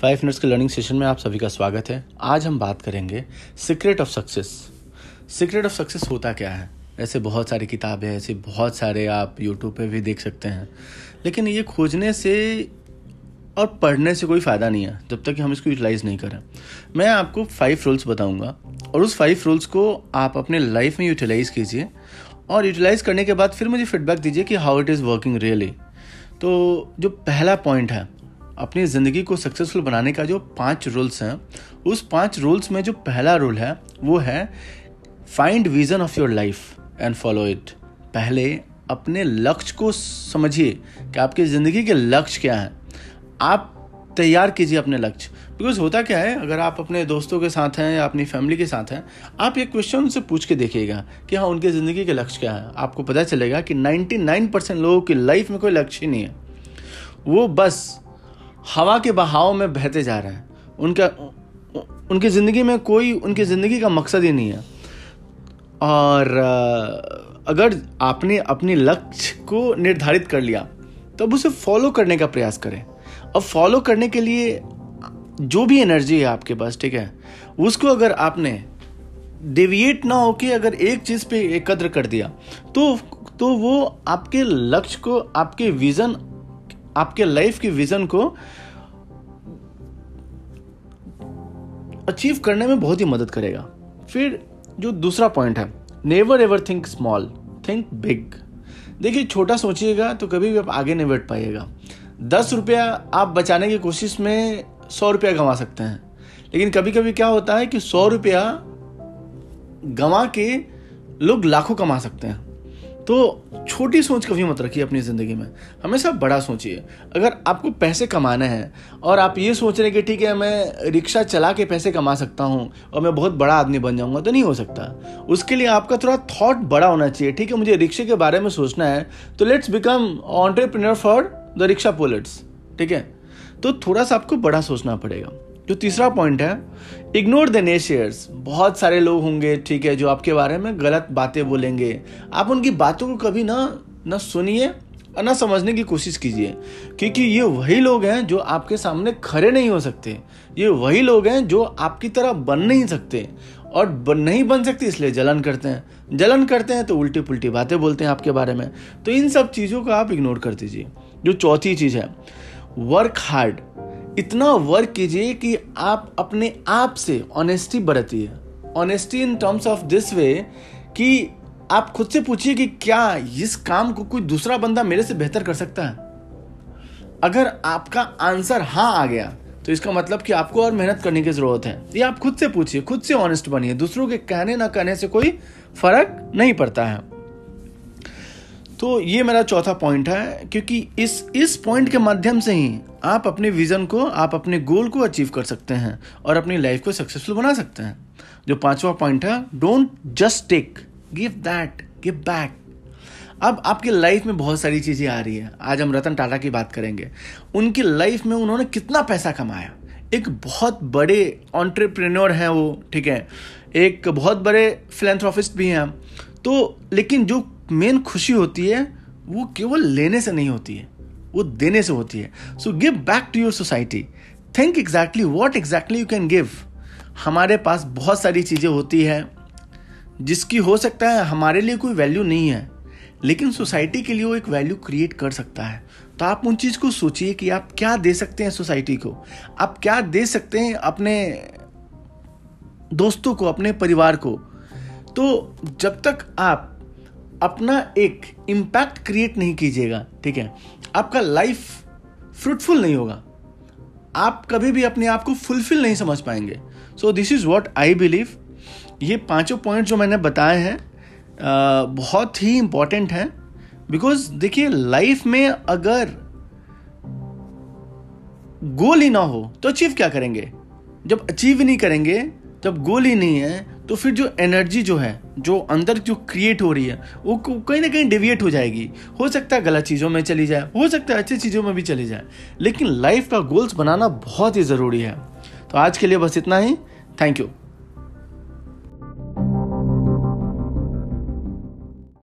Five minutes के learning session में आप सभी का स्वागत है। आज हम बात करेंगे secret of success secret of success होता क्या है? ऐसे बहुत सारी किताबें, ऐसे बहुत सारे आप यूट्यूब पे भी देख सकते हैं। लेकिन ये खोजने से और पढ़ने से कोई फ़ायदा नहीं है, जब तक कि हम इसको यूटिलाइज़ नहीं करें। मैं आपको फाइव रूल्स बताऊँगा और उस फाइव रूल्स को आप अपने लाइफ में यूटिलाइज़ कीजिए और यूटिलाइज़ करने के बाद फिर मुझे फीडबैक दीजिए कि how it is working really तो जो पहला पॉइंट है अपनी ज़िंदगी को सक्सेसफुल बनाने का जो पाँच रूल्स हैं, उस पाँच रूल्स में जो पहला रूल है, वो है find vision of your life and follow it पहले अपने लक्ष्य को समझिए कि आपकी ज़िंदगी के लक्ष्य क्या हैं। आप तैयार कीजिए अपने लक्ष्य। बिकॉज़ होता क्या है, अगर आप अपने दोस्तों के साथ हैं या अपनी फैमिली के साथ हैं, आप ये क्वेश्चन उनसे पूछ के देखिएगा कि हाँ उनकी ज़िंदगी के लक्ष्य क्या है। आपको पता चलेगा कि 99 परसेंट लोगों की लाइफ में कोई लक्ष्य ही नहीं है। वो बस हवा के बहाव में बहते जा रहे हैं। उनका, उनकी ज़िंदगी में कोई, उनकी ज़िंदगी का मकसद ही नहीं है। और अगर आपने अपने लक्ष्य को निर्धारित कर लिया तब उसे फॉलो करने का प्रयास करें। अब फॉलो करने के लिए जो भी एनर्जी है आपके पास, ठीक है, उसको अगर आपने डेविएट ना होके अगर एक चीज़ पे एकत्र कर दिया तो तो वो आपके लक्ष्य को, आपके विज़न आपके लाइफ की विजन को अचीव करने में बहुत ही मदद करेगा। फिर जो दूसरा पॉइंट है never ever think small think big देखिए, छोटा सोचिएगा तो कभी भी आप आगे नहीं बढ़ पाइएगा। दस रुपया आप बचाने की कोशिश में सौ रुपया गंवा सकते हैं। लेकिन कभी कभी क्या होता है कि सौ रुपया गंवा के लोग लाखों कमा सकते हैं। तो छोटी सोच कभी मत रखिए अपनी ज़िंदगी में। हमेशा बड़ा सोचिए। अगर आपको पैसे कमाने हैं और आप ये सोच रहे हैं कि ठीक है, मैं रिक्शा चला के पैसे कमा सकता हूँ और मैं बहुत बड़ा आदमी बन जाऊँगा तो नहीं हो सकता। उसके लिए आपका थोड़ा थॉट बड़ा होना चाहिए। ठीक है, मुझे रिक्शे के बारे में सोचना है तो let's become entrepreneur for the rickshaw pullers ठीक है? तो थोड़ा सा आपको बड़ा सोचना पड़ेगा। जो तीसरा पॉइंट है इग्नोर द नेशियर्स बहुत सारे लोग होंगे, ठीक है, जो आपके बारे में गलत बातें बोलेंगे। आप उनकी बातों को कभी ना ना सुनिए और ना समझने की कोशिश कीजिए। क्योंकि ये वही लोग हैं जो आपके सामने खड़े नहीं हो सकते। ये वही लोग हैं जो आपकी तरह बन नहीं सकते और बन, नहीं बन सकते, इसलिए जलन करते हैं। जलन करते हैं तो उल्टी पुल्टी बातें बोलते हैं आपके बारे में। तो इन सब चीज़ों को आप इग्नोर कर दीजिए। जो चौथी चीज़ है वर्क हार्ड इतना वर्क कीजिए कि आप अपने आप से honesty बरतिए। Honesty in terms of this way कि आप खुद से पूछिए कि क्या इस काम को कोई दूसरा बंदा मेरे से बेहतर कर सकता है? अगर आपका आंसर हाँ आ गया तो इसका मतलब कि आपको और मेहनत करने की ज़रूरत है। ये आप खुद से पूछिए, खुद से ऑनेस्ट बनिए। दूसरों के कहने ना कहने से कोई फ़र्क नहीं पड़ता है। तो ये मेरा चौथा पॉइंट है, क्योंकि इस इस पॉइंट के माध्यम से ही आप अपने विजन को, आप अपने गोल को अचीव कर सकते हैं और अपनी लाइफ को सक्सेसफुल बना सकते हैं। जो पांचवा पॉइंट है don't just take give that give back अब आपकी लाइफ में बहुत सारी चीज़ें आ रही है। आज हम रतन टाटा की बात करेंगे। उनकी लाइफ में उन्होंने कितना पैसा कमाया? एक बहुत बड़े ऑन्टरप्रेन्योर हैं वो, ठीक है? एक बहुत बड़े फिलेंथ्रोफिस्ट भी हैं। तो लेकिन जो मेन खुशी होती है, वो केवल लेने से नहीं होती है, वो देने से होती है। So give back to your society think exactly what exactly you can give हमारे पास बहुत सारी चीज़ें होती है, जिसकी हो सकता है हमारे लिए कोई वैल्यू नहीं है, लेकिन सोसाइटी के लिए वो एक वैल्यू क्रिएट कर सकता है। तो आप उन चीज़ को सोचिए कि आप क्या दे सकते हैं सोसाइटी को। आप क्या दे सकते हैं अपने दोस्तों को, अपने परिवार को। तो जब तक आप अपना एक इम्पैक्ट क्रिएट नहीं कीजिएगा, ठीक है? आपका लाइफ फ्रूटफुल नहीं होगा। आप कभी भी अपने आप को फुलफिल नहीं समझ पाएँगे। So this is what I believe ये पाँचों पॉइंट जो मैंने बताए हैं बहुत ही इंपॉर्टेंट हैं। बिकॉज़ देखिए लाइफ में अगर गोल ही ना हो तो अचीव क्या करेंगे? जब अचीव नहीं करेंगे, जब गोल ही नहीं है तो फिर जो एनर्जी जो है, जो अंदर जो क्रिएट हो रही है, वो कहीं ना कहीं डिविएट हो जाएगी। हो सकता है गलत चीज़ों में चली जाए, हो सकता है अच्छी चीज़ों में भी चली जाए, लेकिन लाइफ का गोल्स बनाना बहुत ही ज़रूरी है। तो आज के लिए बस इतना ही। Thank you